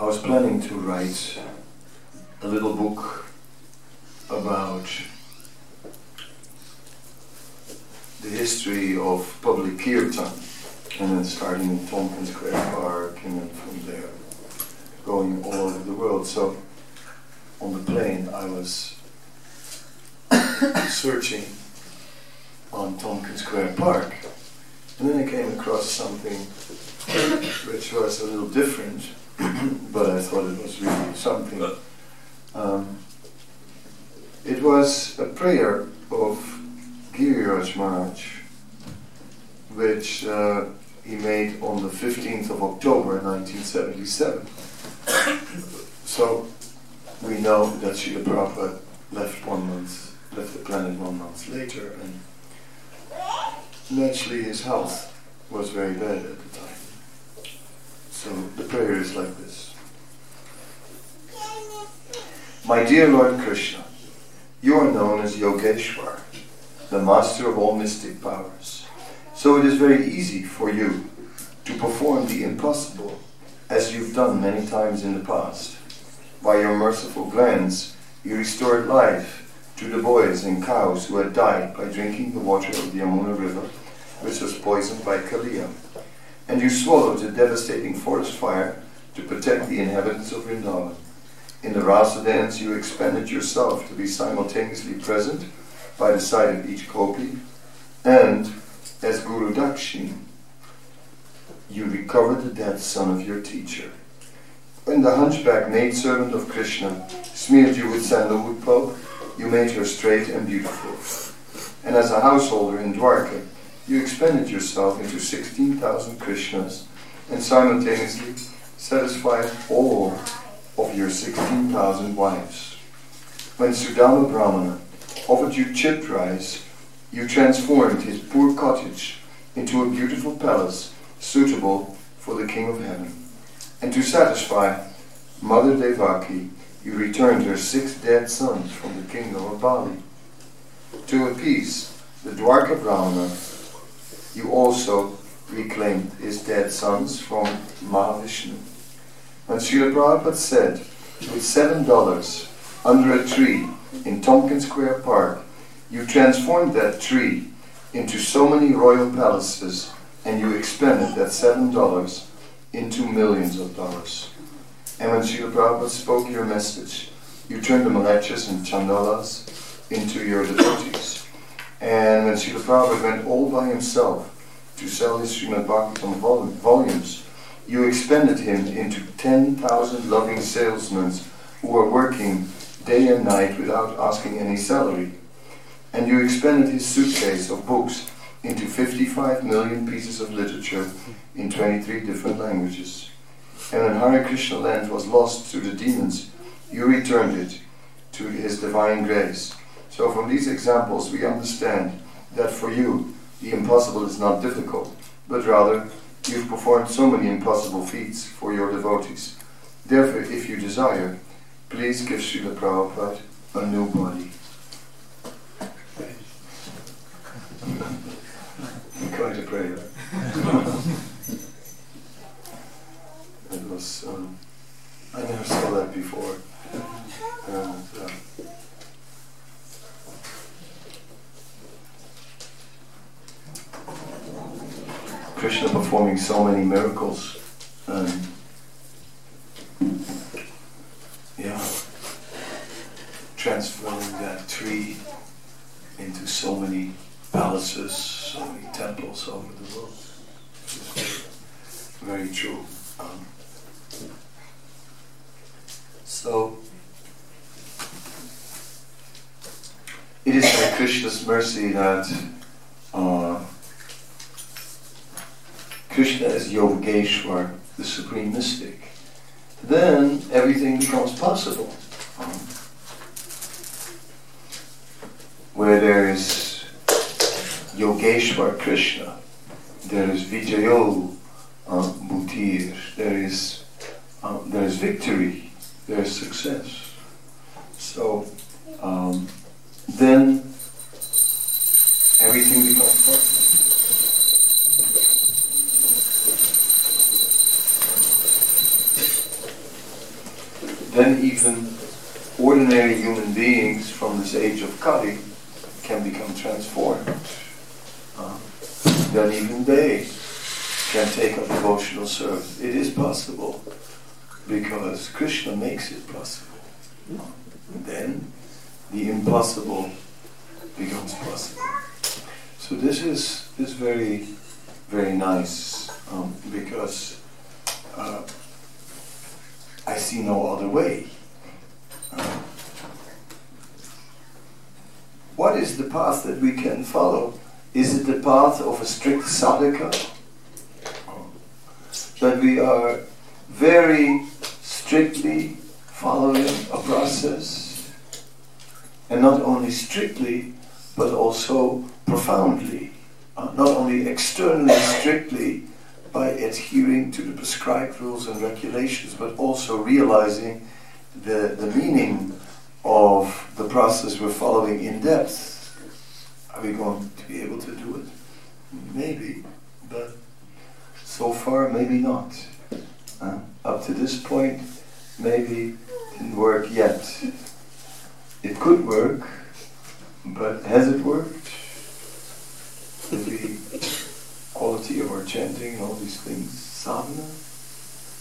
I was planning to write a little book about the history of public kirtan and then starting in Tompkins Square Park and then from there going all over the world. So on the plane I was searching on Tompkins Square Park and then I came across something which was a little different but I thought it was really something. Um, it was a prayer of Giriraj Maharaj, which uh, he made on the 15th of October 1977. so we know that Srila Prabhupada left one month, left the planet one month later, and naturally his health was very bad at the time. So the prayer is like this. My dear Lord Krishna, you are known as Yogeshwar, the master of all mystic powers. So it is very easy for you to perform the impossible as you've done many times in the past. By your merciful glance, you restored life to the boys and cows who had died by drinking the water of the Yamuna River, which was poisoned by Kaliya and you swallowed a devastating forest fire to protect the inhabitants of Vrindavan. In the rasa dance, you expended yourself to be simultaneously present by the side of each gopi, and as Guru Dakshin, you recovered the dead son of your teacher. When the hunchback maidservant of Krishna smeared you with sandalwood pulp, you made her straight and beautiful. And as a householder in Dwarka, you expanded yourself into 16,000 Krishnas and simultaneously satisfied all of your 16,000 wives. When Sudama Brahmana offered you chipped rice, you transformed his poor cottage into a beautiful palace suitable for the King of Heaven. And to satisfy Mother Devaki, you returned her six dead sons from the kingdom of Bali. To appease the Dwarka Brahmana, you also reclaimed his dead sons from Mahavishnu. And Srila Prabhupada said, with seven dollars under a tree in Tompkins Square Park, you transformed that tree into so many royal palaces and you expended that seven dollars into millions of dollars. And when Srila Prabhupada spoke your message, you turned the mlecchas and Chandalas into your devotees. And when Srila Prabhupada went all by himself to sell his Srimad Bhagavatam vol- volumes, you expended him into 10,000 loving salesmen who were working day and night without asking any salary. And you expended his suitcase of books into 55 million pieces of literature in 23 different languages. And when Hare Krishna land was lost to the demons, you returned it to his divine grace so from these examples, we understand that for you, the impossible is not difficult, but rather you've performed so many impossible feats for your devotees. Therefore, if you desire, please give Srila Prabhupada a new body. Quite a prayer. it was, um, I never saw that before. And, uh, Krishna performing so many miracles. Um, yeah, transforming that tree into so many palaces, so many temples over the world. Very, true. Um, so, it is by Krishna's mercy that uh, Krishna is Yogeshwar, the supreme mystic, then everything becomes possible. Um, where there is Yogeshwar Krishna, there is Vijayo um, Bhutir, there is um, there is victory, there is success. So um, then everything becomes possible. Then even ordinary human beings from this age of Kali can become transformed. Uh, then even they can take up devotional service. It is possible because Krishna makes it possible. Then the impossible becomes possible. So this is is very very nice um, because uh, I see no other way. What is the path that we can follow? Is it the path of a strict sadhaka? That we are very strictly following a process, and not only strictly, but also profoundly. Uh, not only externally strictly by adhering to the prescribed rules and regulations, but also realizing the, the meaning of the process we're following in depth. Are we going to be able to do it? Maybe, but so far, maybe not. Uh, up to this point, maybe didn't work yet. It could work, but has it worked? The of our chanting and all these things, sadhana?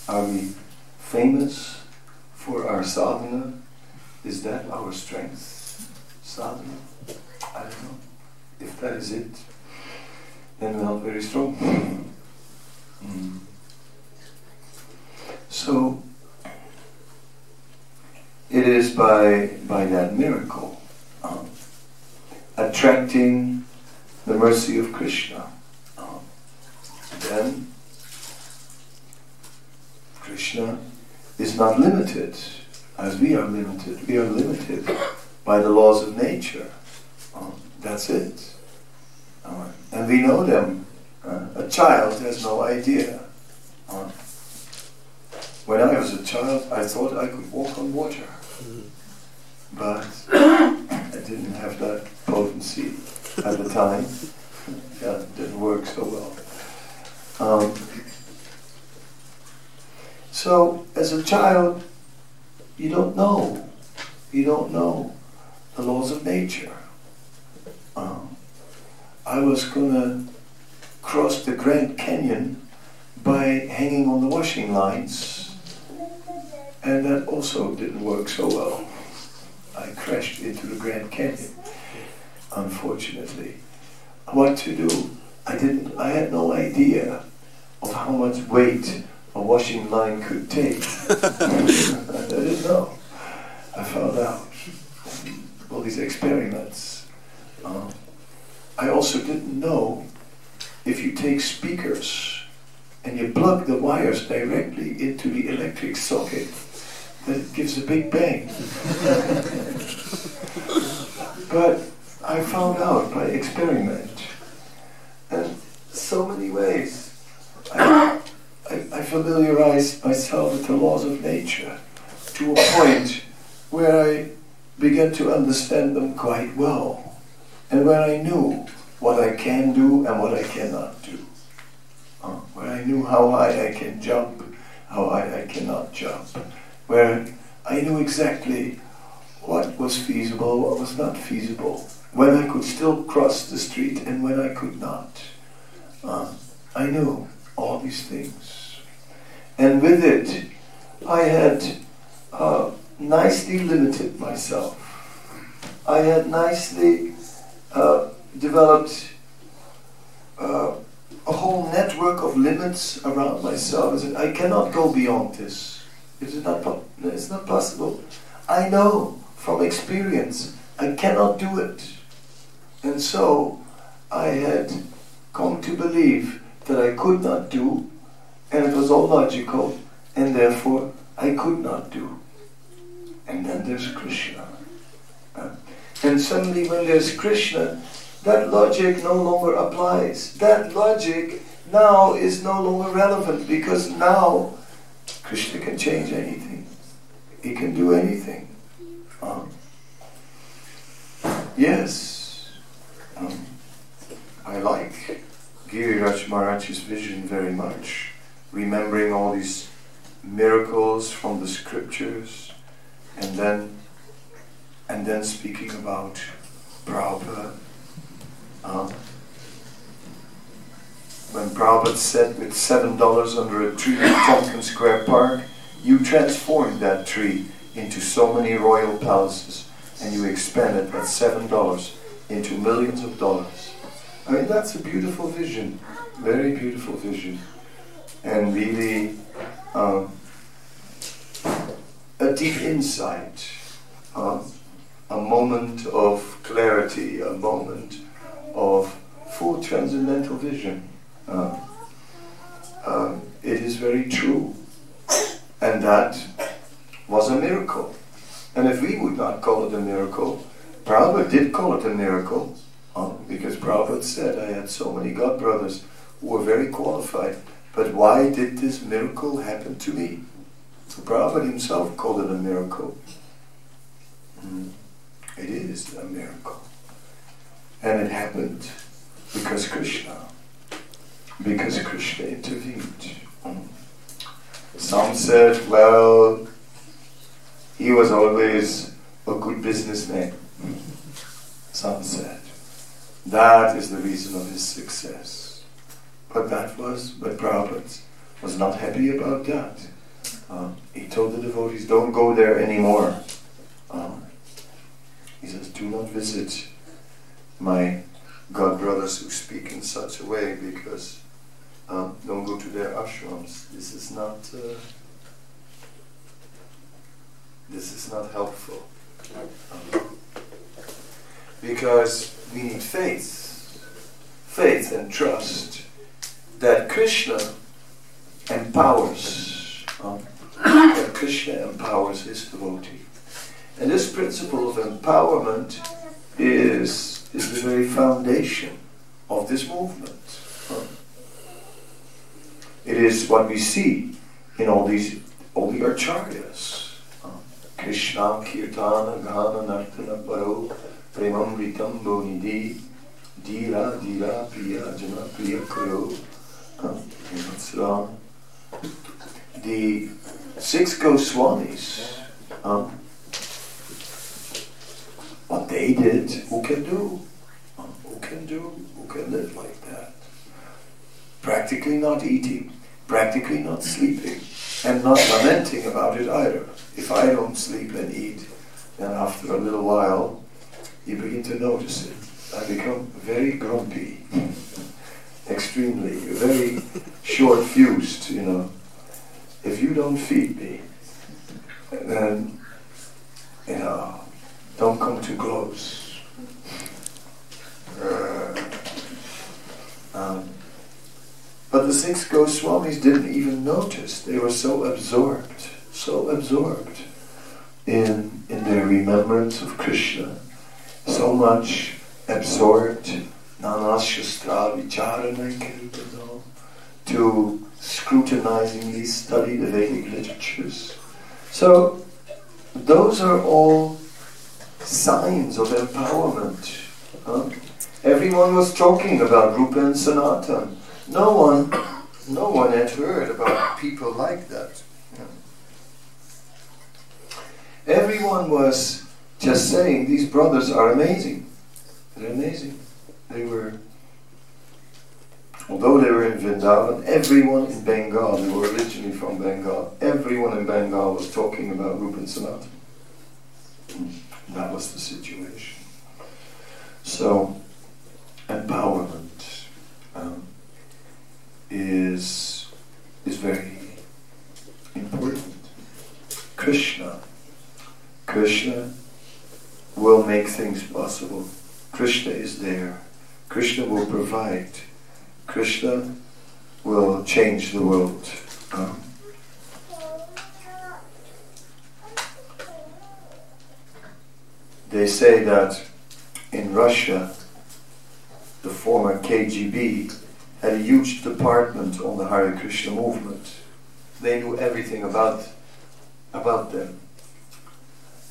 Are we famous for our sadhana? Is that our strength? Sadhana? I don't know. If that is it, then we're not very strong. Mm. So it is by by that miracle um, attracting the mercy of Krishna. Um, then Krishna is not limited as we are limited. We are limited by the laws of nature. Um, that's it. Uh, and we know them. Uh, a child has no idea. Uh, when I was a child, I thought I could walk on water. But I didn't have that potency at the time. Yeah, it didn't work so well. Um, so, as a child, you don't know. You don't know the laws of nature. Um, I was going to cross the Grand Canyon by hanging on the washing lines, and that also didn't work so well. I crashed into the Grand Canyon, unfortunately. What to do? I didn't. I had no idea of how much weight a washing line could take. I didn't know. I found out all these experiments. Uh, I also didn't know if you take speakers and you plug the wires directly into the electric socket, that it gives a big bang. but I found out by experiment. And so many ways. I, I, familiarized myself with the laws of nature to a point where I began to understand them quite well. And where I knew what I can do and what I cannot do. Uh, where I knew how high I can jump, how high I cannot jump. Where I knew exactly what was feasible, what was not feasible. When I could still cross the street and when I could not. Uh, I knew all these things. And with it, I had uh, nicely limited myself. I had nicely uh, developed uh, a whole network of limits around myself. I said, I cannot go beyond this. It is not, it's not possible. I know from experience I cannot do it. And so I had come to believe that I could not do, and it was all logical, and therefore I could not do. And then there's Krishna. And suddenly, when there's Krishna, that logic no longer applies. That logic now is no longer relevant because now Krishna can change anything. He can do anything. Um, yes, um, I like Giriraj Maharaj's vision very much, remembering all these miracles from the scriptures, and then and then speaking about Prabhupada. Um, when Prabhupada said with seven dollars under a tree in Tompkins Square Park, you transformed that tree into so many royal palaces and you expanded that seven dollars into millions of dollars. I mean, that's a beautiful vision, very beautiful vision, and really um, a deep insight, um, a moment of clarity, a moment of full transcendental vision. Uh, um, it is very true. And that was a miracle. And if we would not call it a miracle, Prabhupada did call it a miracle, um, because Prabhupada said, I had so many God brothers who were very qualified, but why did this miracle happen to me? So Prabhupada himself called it a miracle. Mm. It is a miracle. And it happened because Krishna, because Krishna intervened. Mm. Some said, well, he was always a good businessman. Some said. That is the reason of his success. But that was, but Prabhupada was not happy about that. Uh, he told the devotees, don't go there anymore. Um, he says, do not visit my God brothers who speak in such a way because um, don't go to their ashrams. This is not uh, this is not helpful. Um, because we need faith, faith and trust that Krishna empowers, um, that Krishna empowers his devotee. And this principle of empowerment is, is the very foundation of this movement. It is what we see in all these all the acharyas. Krishna Kirtana Gana Nartana Paro Premamritam Bonidi Dira Dira Priya Jana Priya Kuro um, The six Goswamis um, what they did, who can do? Um, who can do? Who can live like that? Practically not eating, practically not sleeping, and not lamenting about it either. If I don't sleep and eat, then after a little while, you begin to notice it. I become very grumpy, extremely, very short-fused, you know. If you don't feed me, then, you know, don't come too close. Uh, um, but the six Goswamis didn't even notice. They were so absorbed, so absorbed in, in their remembrance of Krishna, so much absorbed nanashastra vicharana to scrutinizingly study the Vedic literatures. So those are all signs of empowerment. Huh? Everyone was talking about Rupa and Sanatan. No one, no one had heard about people like that. Everyone was just saying these brothers are amazing. They're amazing. They were, although they were in Vrindavan, everyone in Bengal, they were originally from Bengal, everyone in Bengal was talking about Rupa and Sanatan. That was the situation. So, empowerment um, is is very important. Krishna, Krishna will make things possible. Krishna is there. Krishna will provide. Krishna will change the world. Um, they say that in Russia, the former KGB had a huge department on the Hare Krishna movement. They knew everything about about them.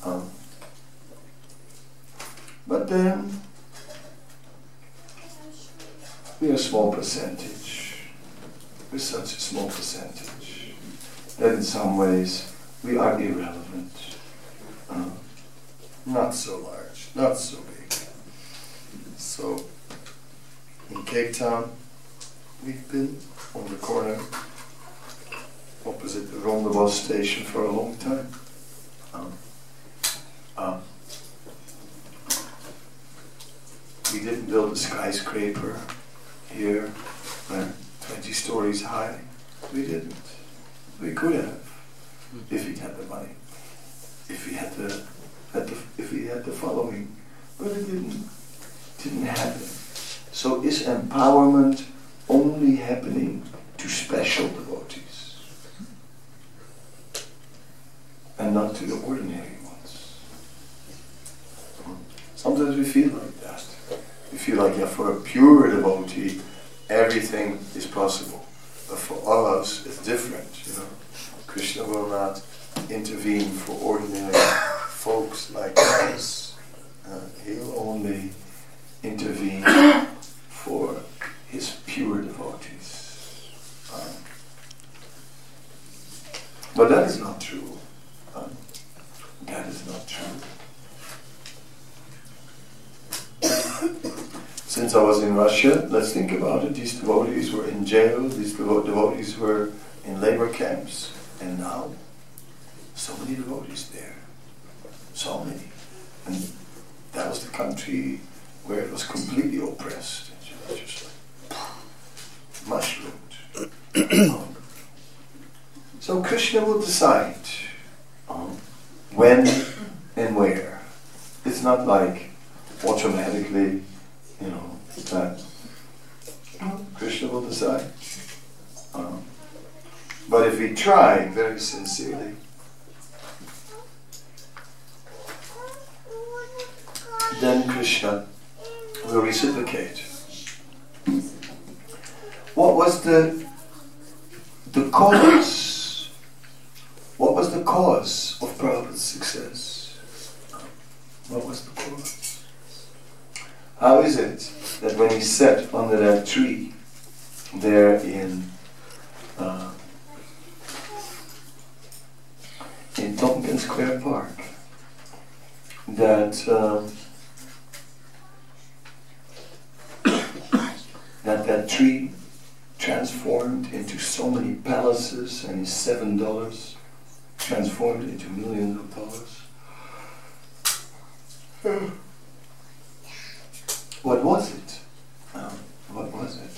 Um, but then we're a small percentage. We're such a small percentage that in some ways we are irrelevant. not so large, not so big. So in Cape Town, we've been on the corner opposite the Rondebosch station for a long time. Um, um, we didn't build a skyscraper here, uh, 20 stories high. We didn't. We could have, if we had the money, if we had the, had the if we had the following, but it didn't. Didn't happen. So is empowerment only happening to special devotees and not to the ordinary ones? Sometimes we feel like We feel like, yeah, for a pure devotee, everything is possible. But for us, it's different, you know. Krishna will not intervene for ordinary folks like us. Uh, he'll only intervene for his pure devotees. Um, but that is not true. Um, that is not true. Since I was in Russia, let's think about it. These devotees were in jail, these devo- devotees were in labor camps, and now so many devotees there. So many. And that was the country where it was completely oppressed. Just like mushroomed. so Krishna will decide when and where. It's not like automatically, you know, that Krishna will decide. Um, but if we try very sincerely, then Krishna will reciprocate. What was the the cause? What was the cause of Prabhupada's success? What was the cause? How is it that when he sat under that tree there in uh, in Tompkins Square Park, that um, that that tree transformed into so many palaces and his seven dollars transformed into millions of dollars. What was it? Um, what was it?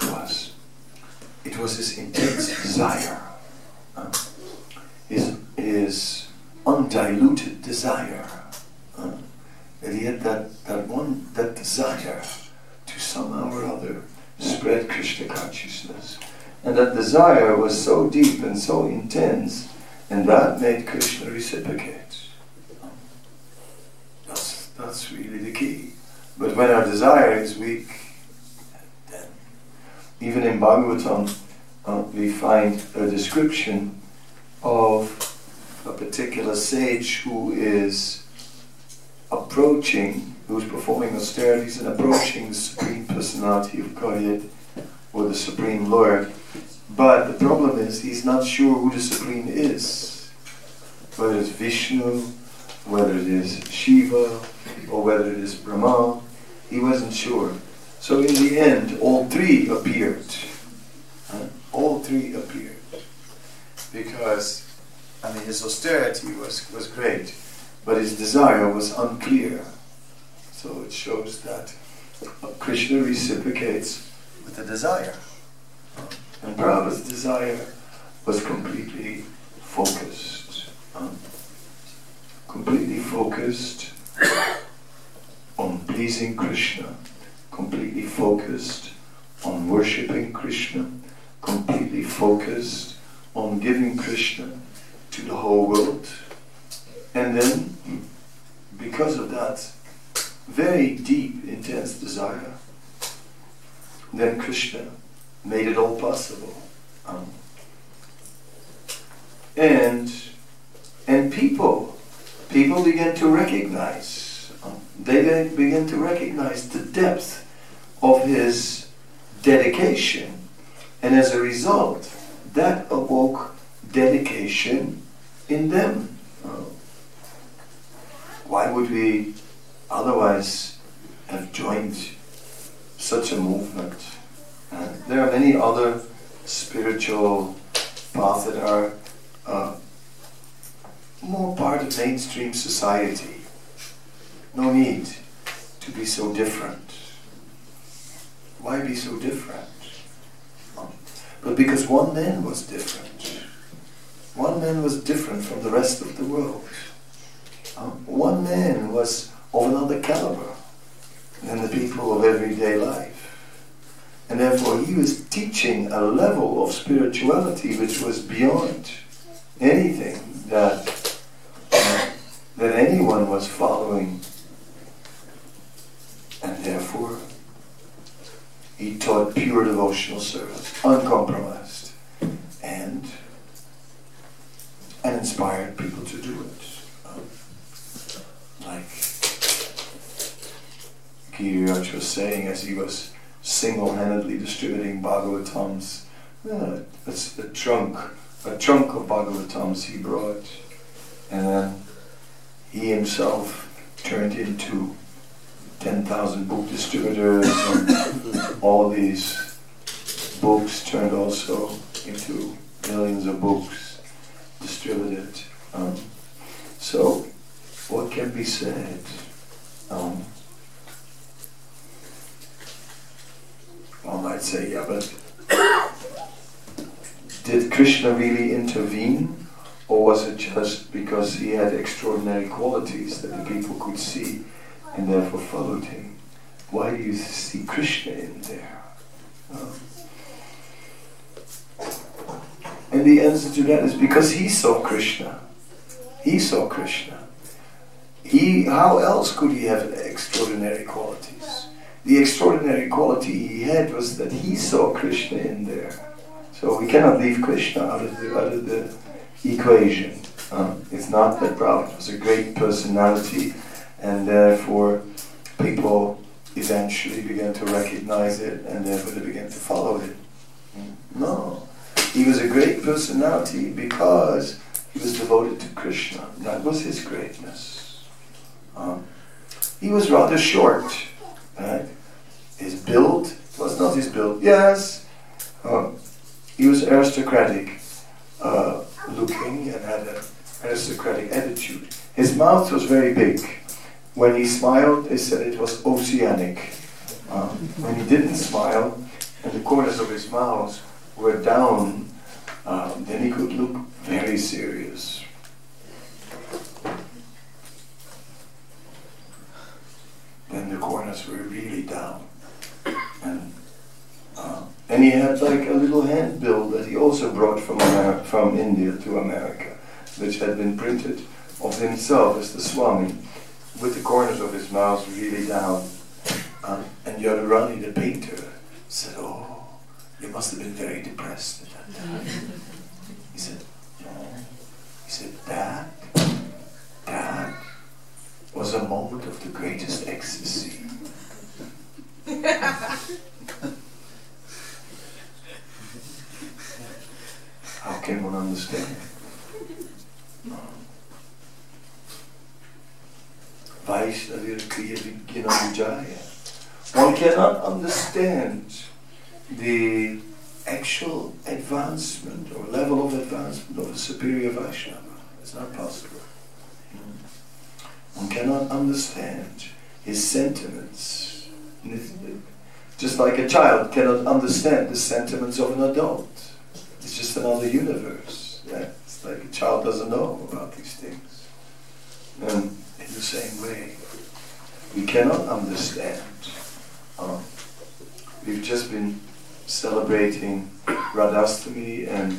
It was. It was his intense desire. Um, his, his undiluted desire. Um, that he had that, that one, that desire to somehow or other spread Krishna consciousness. And that desire was so deep and so intense, and that made Krishna reciprocate. That's, that's really the key. But when our desire is weak, then even Bhagavatam, uh, we find a description of a particular sage who is approaching, who's performing austerities and approaching the Supreme Personality of Godhead or the Supreme Lord. But the problem is he's not sure who the Supreme is. Whether it's Vishnu, whether it is Shiva, or whether it is Brahma, he wasn't sure. So in the end, all three appeared. Three appeared. Because, I mean, his austerity was, was great but his desire was unclear. So it shows that Krishna reciprocates with the desire. And Brahma's desire was completely focused. Um, completely focused on pleasing Krishna, completely focused on worshipping Krishna, completely focused on giving Krishna to the whole world and then, because of that very deep, intense desire, then Krishna made it all possible. Um, and and people, people began to recognize, um, they began to recognize the depth of his dedication. And as a result, that awoke dedication in them. Uh, why would we otherwise have joined such a movement? Uh, there are many other spiritual paths that are uh, more part of mainstream society. No need to be so different. Why be so different? But because one man was different. One man was different from the rest of the world. one man was of another caliber than the people of everyday life. And therefore he was teaching a level of spirituality which was beyond anything that, uh, that anyone was following. And therefore he taught pure devotional service, uncompromised, and, and inspired people to do it. Um, like Giriraj was saying as he was single-handedly distributing Bhagavatams, uh, a, a trunk, a trunk of Bhagavatams he brought, and then he himself turned into 10,000 book distributors all these books turned also into millions of books distributed. Um, so, what can be said? Um, one might say, yeah, but did Krishna really intervene? Or was it just because he had extraordinary qualities that the people could see and therefore followed him. Why do you see Krishna in there? Um, and the answer to that is because he saw Krishna. He saw Krishna. He, how else could he have extraordinary qualities? The extraordinary quality he had was that he saw Krishna in there. So we cannot leave Krishna out of the, out of the equation. Um, it's not that Prabhupada was a great personality and therefore people eventually began to recognize it and therefore they began to follow it. No. He was a great personality because he was devoted to Krishna. That was his greatness. Um, he was rather short. Right? His build was not his build. Yes, um, he was aristocratic uh, looking and had an aristocratic attitude. His mouth was very big. When he smiled, they said it was oceanic. Um, when he didn't smile, and the corners of his mouth were down, um, then he could look very serious. Then the corners were really down. And, uh, and he had like a little handbill that he also brought from, Amer- from India to America, which had been printed of himself as the Swami with the corners of his mouth really down. Um, and Jadurani, the painter, said, Oh, you must have been very depressed at that time. He said, No. He said, That, that was a moment of the greatest ecstasy. How can one understand? One cannot understand the actual advancement or level of advancement of a superior Vaishnava. It's not possible. One cannot understand his sentiments. Just like a child cannot understand the sentiments of an adult. It's just another universe. Yeah? It's like a child doesn't know about these things. In the same way. We cannot understand. Um, we've just been celebrating Radhastami and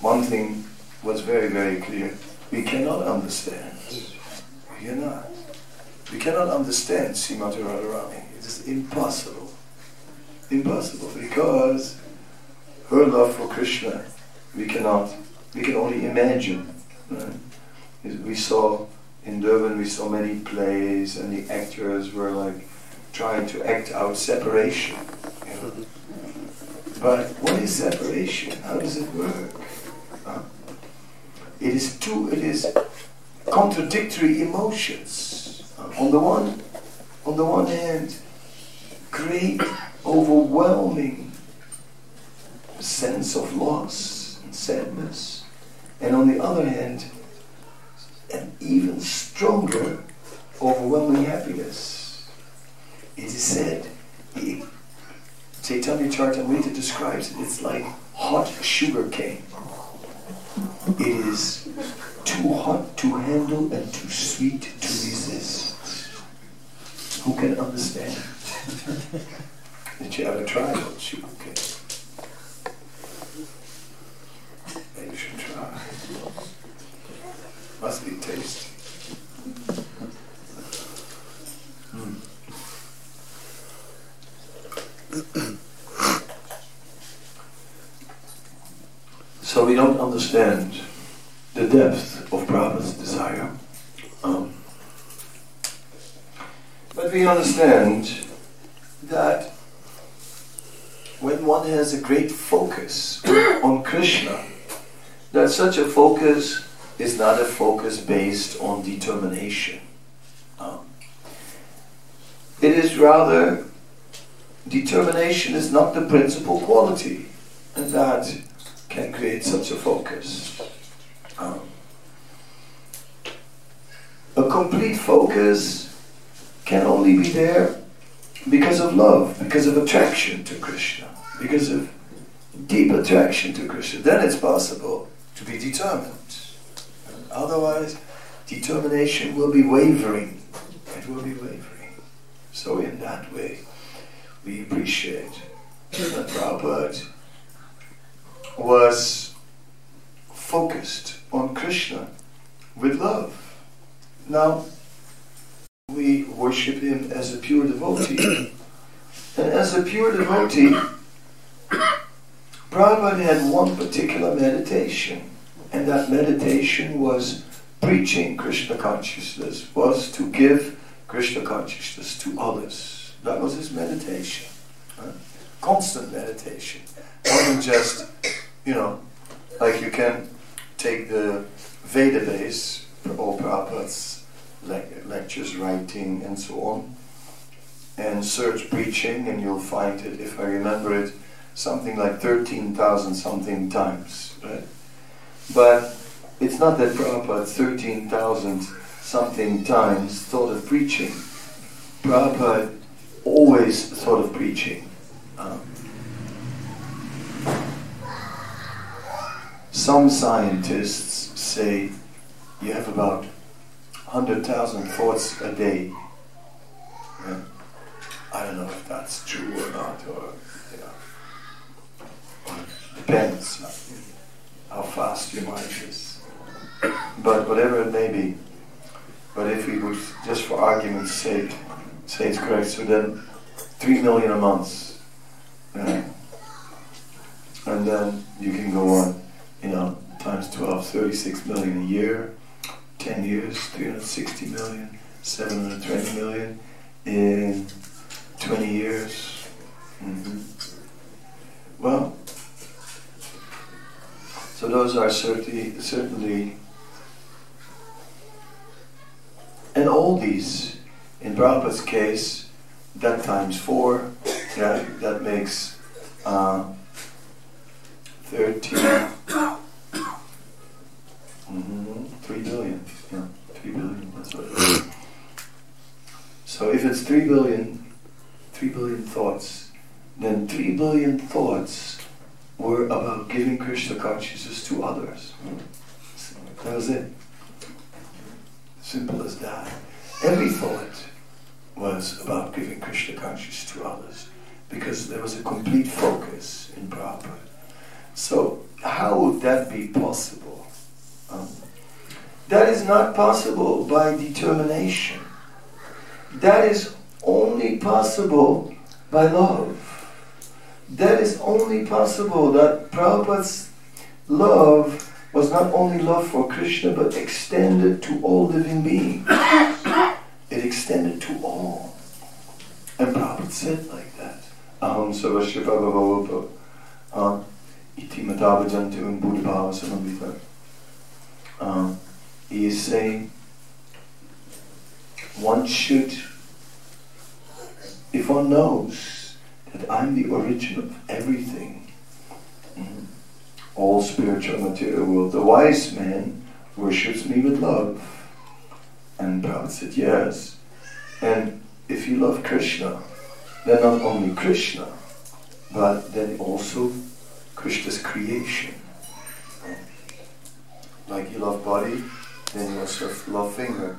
one thing was very, very clear. We cannot understand. We cannot. We cannot understand Srimati Radharani. It is impossible. Impossible because her love for Krishna, we cannot, we can only imagine. Right? We saw in Durban we saw many plays and the actors were like trying to act out separation. You know? But what is separation? How does it work? Huh? it is two, it is contradictory emotions. On the one, on the one hand, great, overwhelming sense of loss and sadness, and on the other hand, an even stronger, overwhelming happiness. It is said, Chaitanya Charitamrita describes it, it's like hot sugar cane. It is too hot to handle and too sweet to resist. Who can understand? Did you ever try hot sugar cane? Maybe you should try. Must be tasty. Hmm. so we don't understand the depth of Prabhupada's desire. Um, but we understand that when one has a great focus on Krishna, that such a focus is not a focus based on determination. Um, it is rather, determination is not the principal quality, and that can create such a focus. Um, a complete focus can only be there because of love, because of attraction to Krishna, because of deep attraction to Krishna. Then it's possible to be determined. Otherwise, determination will be wavering. It will be wavering. So in that way, we appreciate that Prabhupada was focused on Krishna with love. Now, we worship him as a pure devotee. and as a pure devotee, Prabhupada had one particular meditation, and that meditation was preaching Krishna consciousness, was to give Krishna consciousness to others. That was his meditation. Constant meditation. It wasn't just, you know, like you can take the VedaBase, all Prabhupada's lectures, writing, and so on, and search preaching, and you'll find it, if I remember it, something like 13,000 something times, right? But it's not that Prabhupada 13,000 something times thought of preaching. Prabhupada always thought of preaching. Um, some scientists say you have about 100,000 thoughts a day. Yeah. I don't know if that's true or not, or Depends how fast your mind is. But whatever it may be, but if we would, just for argument's sake, say it's correct, so then 3 million a month. and then you can go on, you know, times 12, 36 million a year, 10 years, 360 million, 720 million in 20 years. Mm-hmm. Well, so those are certainly, certainly, and all these, in Prabhupada's case, that times four, yeah, that makes uh, 13, mm-hmm, 3 billion, yeah, 3 billion, that's what it is. So if it's 3 billion, 3 billion thoughts, then 3 billion thoughts were about giving Krishna consciousness to others. That was it. Simple as that. Every thought was about giving Krishna consciousness to others because there was a complete focus in Prabhupada. So, how would that be possible? Um, that is not possible by determination. That is only possible by love that is only possible that Prabhupada's love was not only love for Krishna but extended to all living beings. it extended to all. And Prabhupada said like that. Aham savasya bhagavavapa iti matavajantu buddhibhava samambita. is saying one should, if one knows that I'm the origin of everything, all spiritual material world, the wise man worships me with love. And Prabhupada said, yes. And if you love Krishna, then not only Krishna, but then also Krishna's creation. Like you love body, then you also love finger.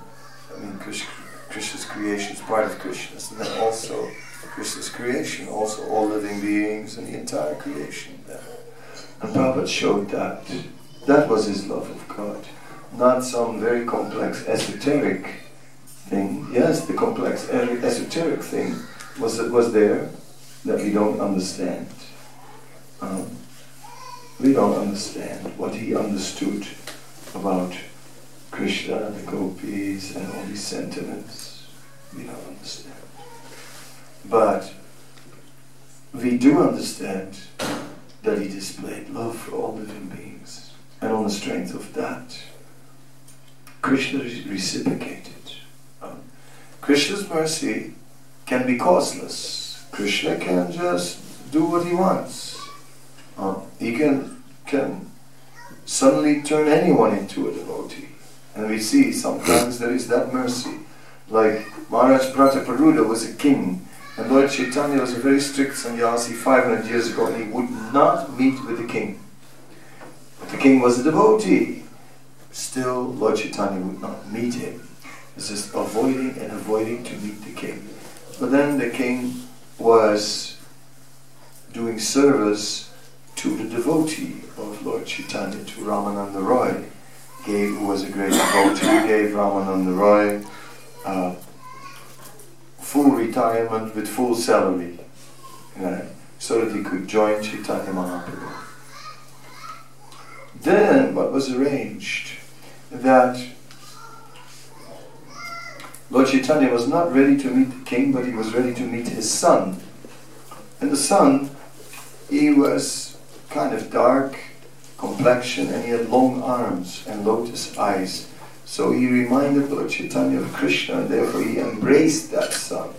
I mean, Krishna's creation is part of Krishna's, and then also Krishna's creation, also all living beings and the entire creation. There, And Prabhupada showed that. That was his love of God, not some very complex esoteric thing. Yes, the complex esoteric thing was was there that we don't understand. Um, we don't understand what he understood about Krishna, the gopis, and all these sentiments. We don't understand. But we do understand that he displayed love for all living beings. And on the strength of that, Krishna reciprocated. Um, Krishna's mercy can be causeless. Krishna can just do what he wants. Um, he can, can suddenly turn anyone into a devotee. And we see sometimes there is that mercy. Like Maharaj Prataparudra was a king, and Lord Chaitanya was a very strict sannyasi 500 years ago, and he would not meet with the king. But the king was a devotee. Still, Lord Chaitanya would not meet him. It's just avoiding and avoiding to meet the king. But then the king was doing service to the devotee of Lord Chaitanya, to Ramananda Roy, gave, who was a great devotee, gave Ramananda Roy uh, full retirement with full salary, so that he could join Chaitanya Mahaprabhu. Then what was arranged that Lord Chaitanya was not ready to meet the king, but he was ready to meet his son. And the son, he was kind of dark, complexion and he had long arms and lotus eyes. So he reminded Lord Chaitanya of Krishna and therefore he embraced that son.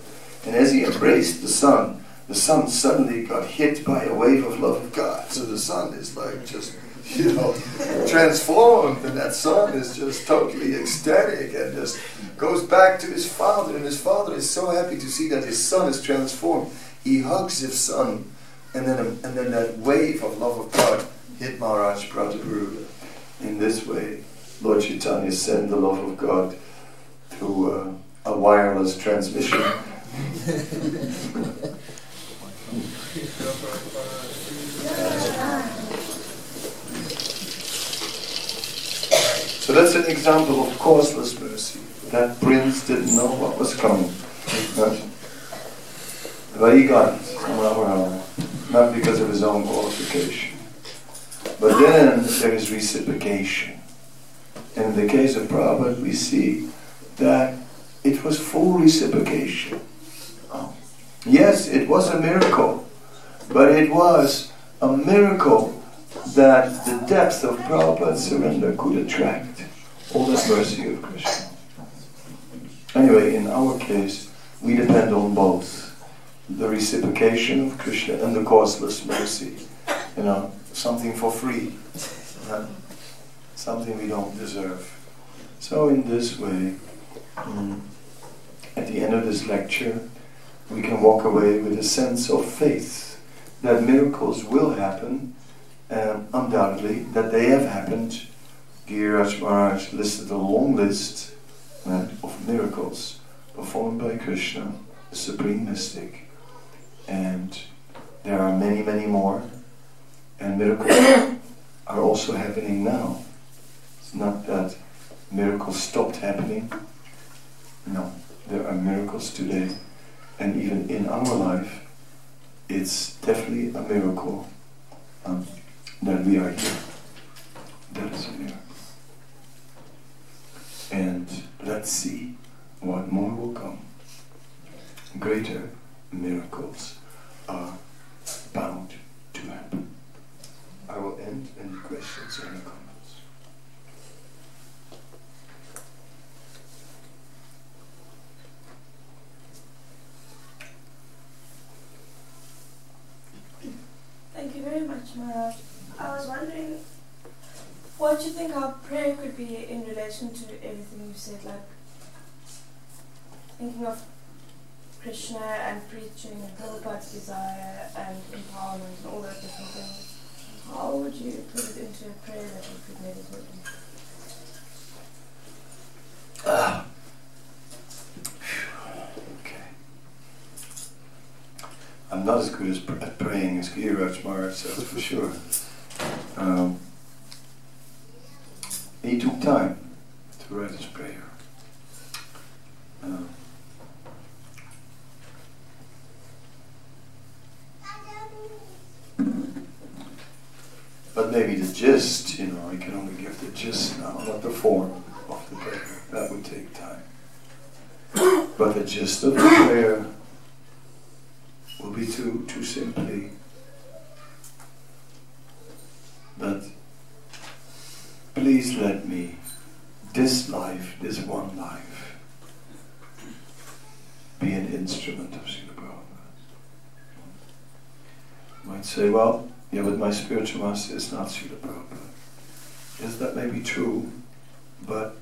And as he embraced the son, the son suddenly got hit by a wave of love of God. So the son is like just, you know, transformed and that son is just totally ecstatic and just goes back to his father and his father is so happy to see that his son is transformed. He hugs his son and then, and then that wave of love of God hit Maharaj Prataparudra. In this way, Lord Chaitanya sent the love of God through uh, a wireless transmission. so that's an example of causeless mercy. That prince didn't know what was coming. But he got somehow not because of his own qualification. But then there is reciprocation. In the case of Prabhupada, we see that it was full reciprocation. Yes, it was a miracle, but it was a miracle that the depth of Prabhupada's surrender could attract all the mercy of Krishna. Anyway, in our case, we depend on both the reciprocation of Krishna and the causeless mercy. You know, something for free, something we don't deserve. So in this way, mm, at the end of this lecture, we can walk away with a sense of faith that miracles will happen, and undoubtedly that they have happened. Giriraj Maharaj listed a long list uh, of miracles performed by Krishna, the Supreme Mystic, and there are many, many more and miracles are also happening now. Not that miracles stopped happening. No, there are miracles today. And even in our life, it's definitely a miracle um, that we are here. That is a miracle. And let's see what more will come. Greater miracles are bound to happen. I will end any questions or any comments. Maharaj, I was wondering what do you think our prayer could be in relation to everything you said, like thinking of Krishna and preaching and Prabhupada's desire and empowerment and all those different things. How would you put it into a prayer that we could meditate? Ah. I'm not as good as pr- at praying as Giriraj Maharaj, that's for sure. Um, he took time to write his prayer. Um, but maybe the gist, you know, I can only give the gist now, not the form of the prayer. That would take time. But the gist of the prayer will be to, to simply that please let me, this life, this one life, be an instrument of Srila Prabhupada. Might say, well, yeah, but my spiritual master is not Srila Prabhupada. Yes, that may be true, but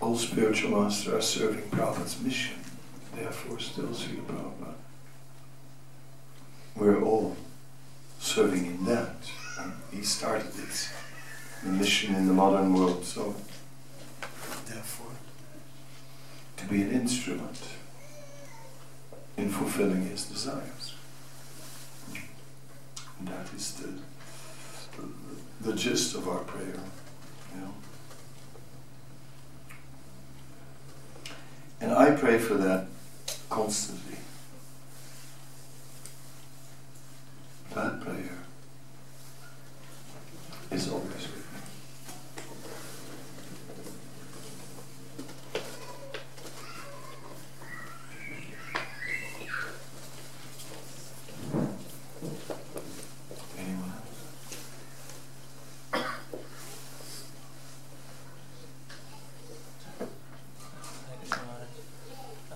all spiritual masters are serving Prabhupada's mission, therefore still Srila Prabhupada. We're all serving in that. And he started this mission in the modern world, so therefore to be an instrument in fulfilling his desires. And that is the, the, the gist of our prayer. And I pray for that constantly. That prayer is always with me. Anyone else?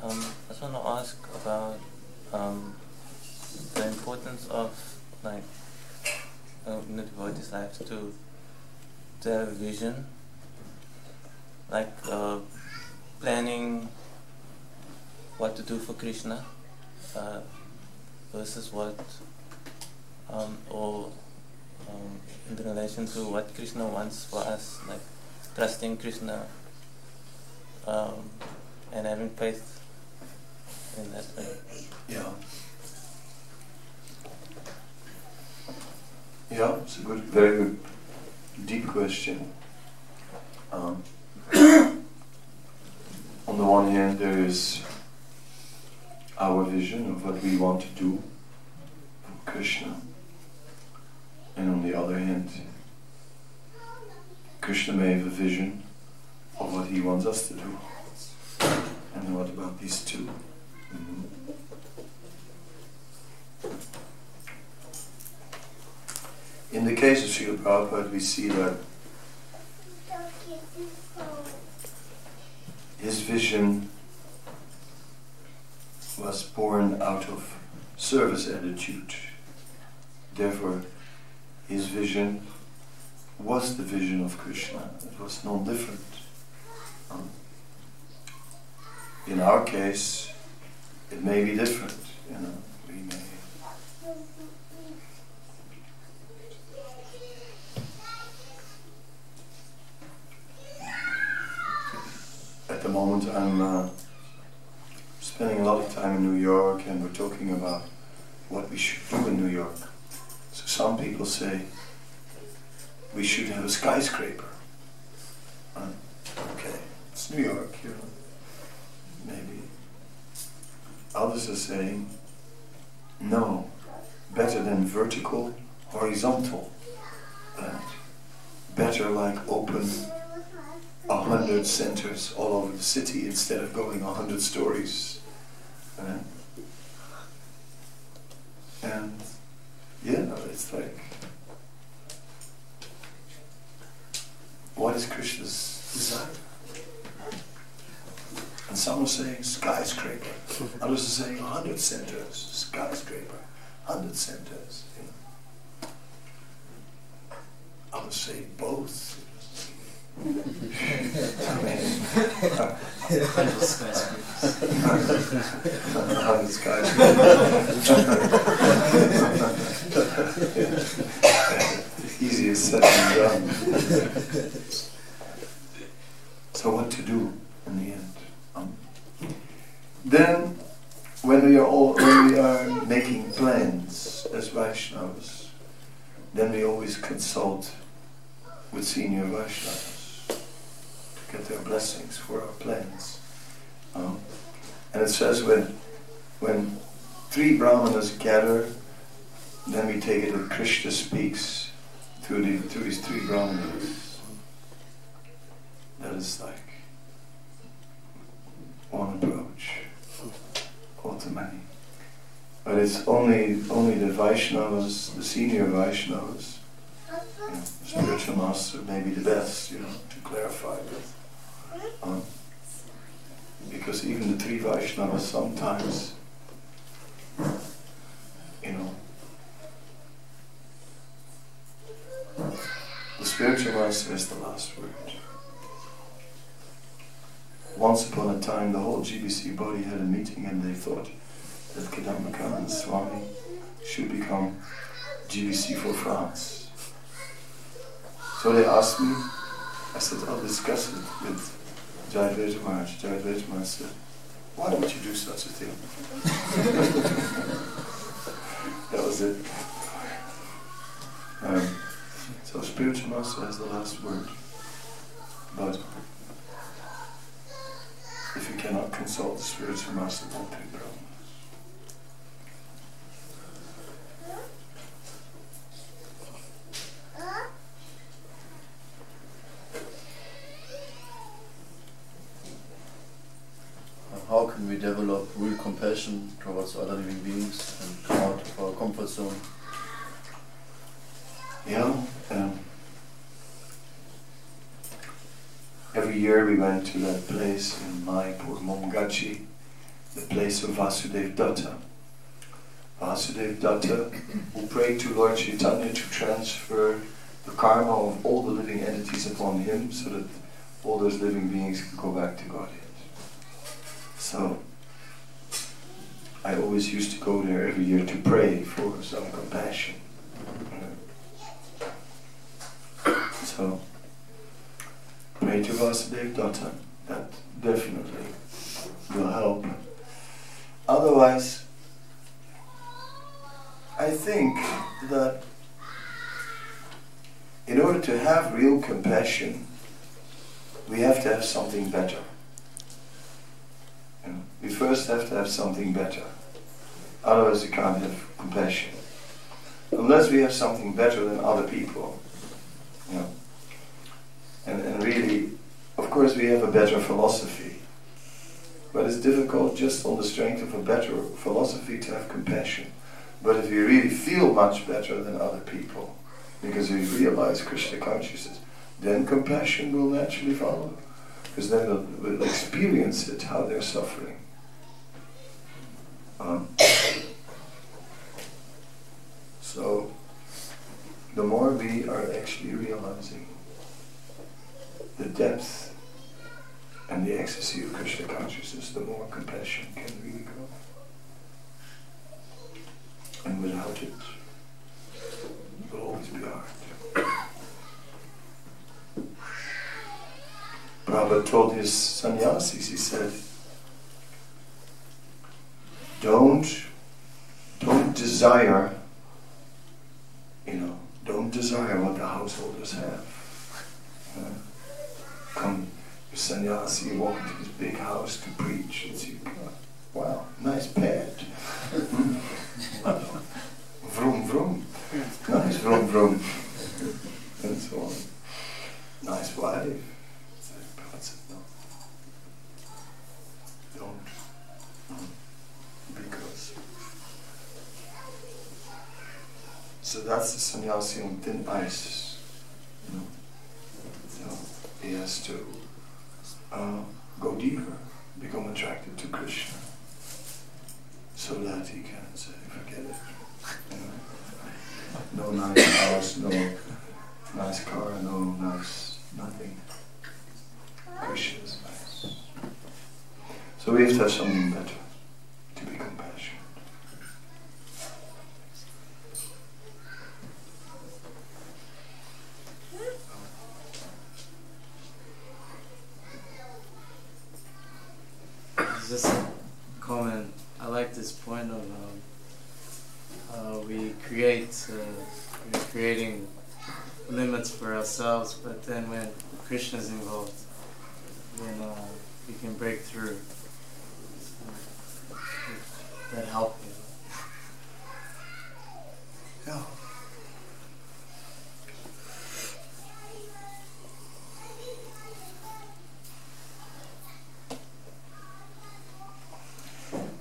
Um, I just want to ask about um, the importance of like uh, in the devotees' lives to a vision, like uh, planning what to do for Krishna uh, versus what um, or um, in relation to what Krishna wants for us, like trusting Krishna um, and having faith in that way. Yeah. Yeah, it's a good, very good, deep question. Um, on the one hand, there is our vision of what we want to do for Krishna, and on the other hand, Krishna may have a vision of what he wants us to do. And what about these 2 Mhm. In the case of Srila Prabhupada, we see that his vision was born out of service attitude. Therefore, his vision was the vision of Krishna. It was no different. Um, in our case, it may be different. You know, we may at the I'm uh, spending a lot of time in New York and we're talking about what we should do in New York. So some people say we should have a skyscraper. Uh, okay, it's New York, you know, maybe. Others are saying, no, better than vertical, horizontal. And better like open a hundred centers all over the city instead of going a hundred stories. Uh, and yeah, it's like, what is Krishna's desire? And some are saying skyscraper, others are saying a hundred centers, skyscraper, hundred centers. You know. to say both. Hundred. Easier said than done. So what to do in the end? Um, then, when we are all when we are making plans as Vaishnavas, then we always consult with senior Vaishnavas get their blessings for our plans. Um, and it says when when three brahmanas gather, then we take it that Krishna speaks through the through these three brahmanas. That is like one approach, or to many. But it's only only the Vaishnavas, the senior Vaishnavas, you know, spiritual master may be the best, you know, to clarify with. Um, because even the three Vaishnavas sometimes, you know, the spiritual master is the last word. Once upon a time, the whole GBC body had a meeting and they thought that Kadamba Kanana Swami should become GBC for France. So they asked me, I said, I'll discuss it with Jai Maharaj. Jai Maharaj said, why would you do such a thing? that was it. Um, so spiritual master has the last word. But if you cannot consult the spiritual master, don't problems. How can we develop real compassion towards other living beings and come out of our comfort zone? Yeah. Um, every year we went to that place in Mayapur, Momgachi, the place of Vasudev Datta. Vasudev Datta, who prayed to Lord Chaitanya to transfer the karma of all the living entities upon him so that all those living beings could go back to Godhead. So, I always used to go there every year to pray for some compassion. So, pray to Vasudev Datta. That definitely will help. Otherwise, I think that in order to have real compassion, we have to have something better. We first have to have something better. Otherwise, we can't have compassion. Unless we have something better than other people. You know. And, and really, of course, we have a better philosophy. But it's difficult just on the strength of a better philosophy to have compassion. But if you really feel much better than other people, because you realize Krishna consciousness, then compassion will naturally follow. Because then we'll, we'll experience it, how they're suffering. Um, so, the more we are actually realizing the depth and the ecstasy of Krishna consciousness, the more compassion can really grow. And without it, it will always be hard. Prabhupada told his sannyasis, he said, don't, don't desire, you know, don't desire what the householders have. Uh, come, sannyasi, you walk into this big house to preach, and see, wow, nice bed. vroom vroom. Nice vroom vroom. and so on. Nice wife. Don't. Because. So on thin ice.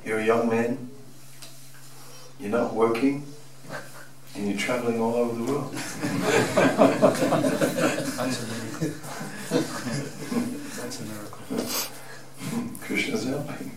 You're a young man, you're not working, and you're traveling all over the world. That's a miracle. That's a miracle. Krishna's helping.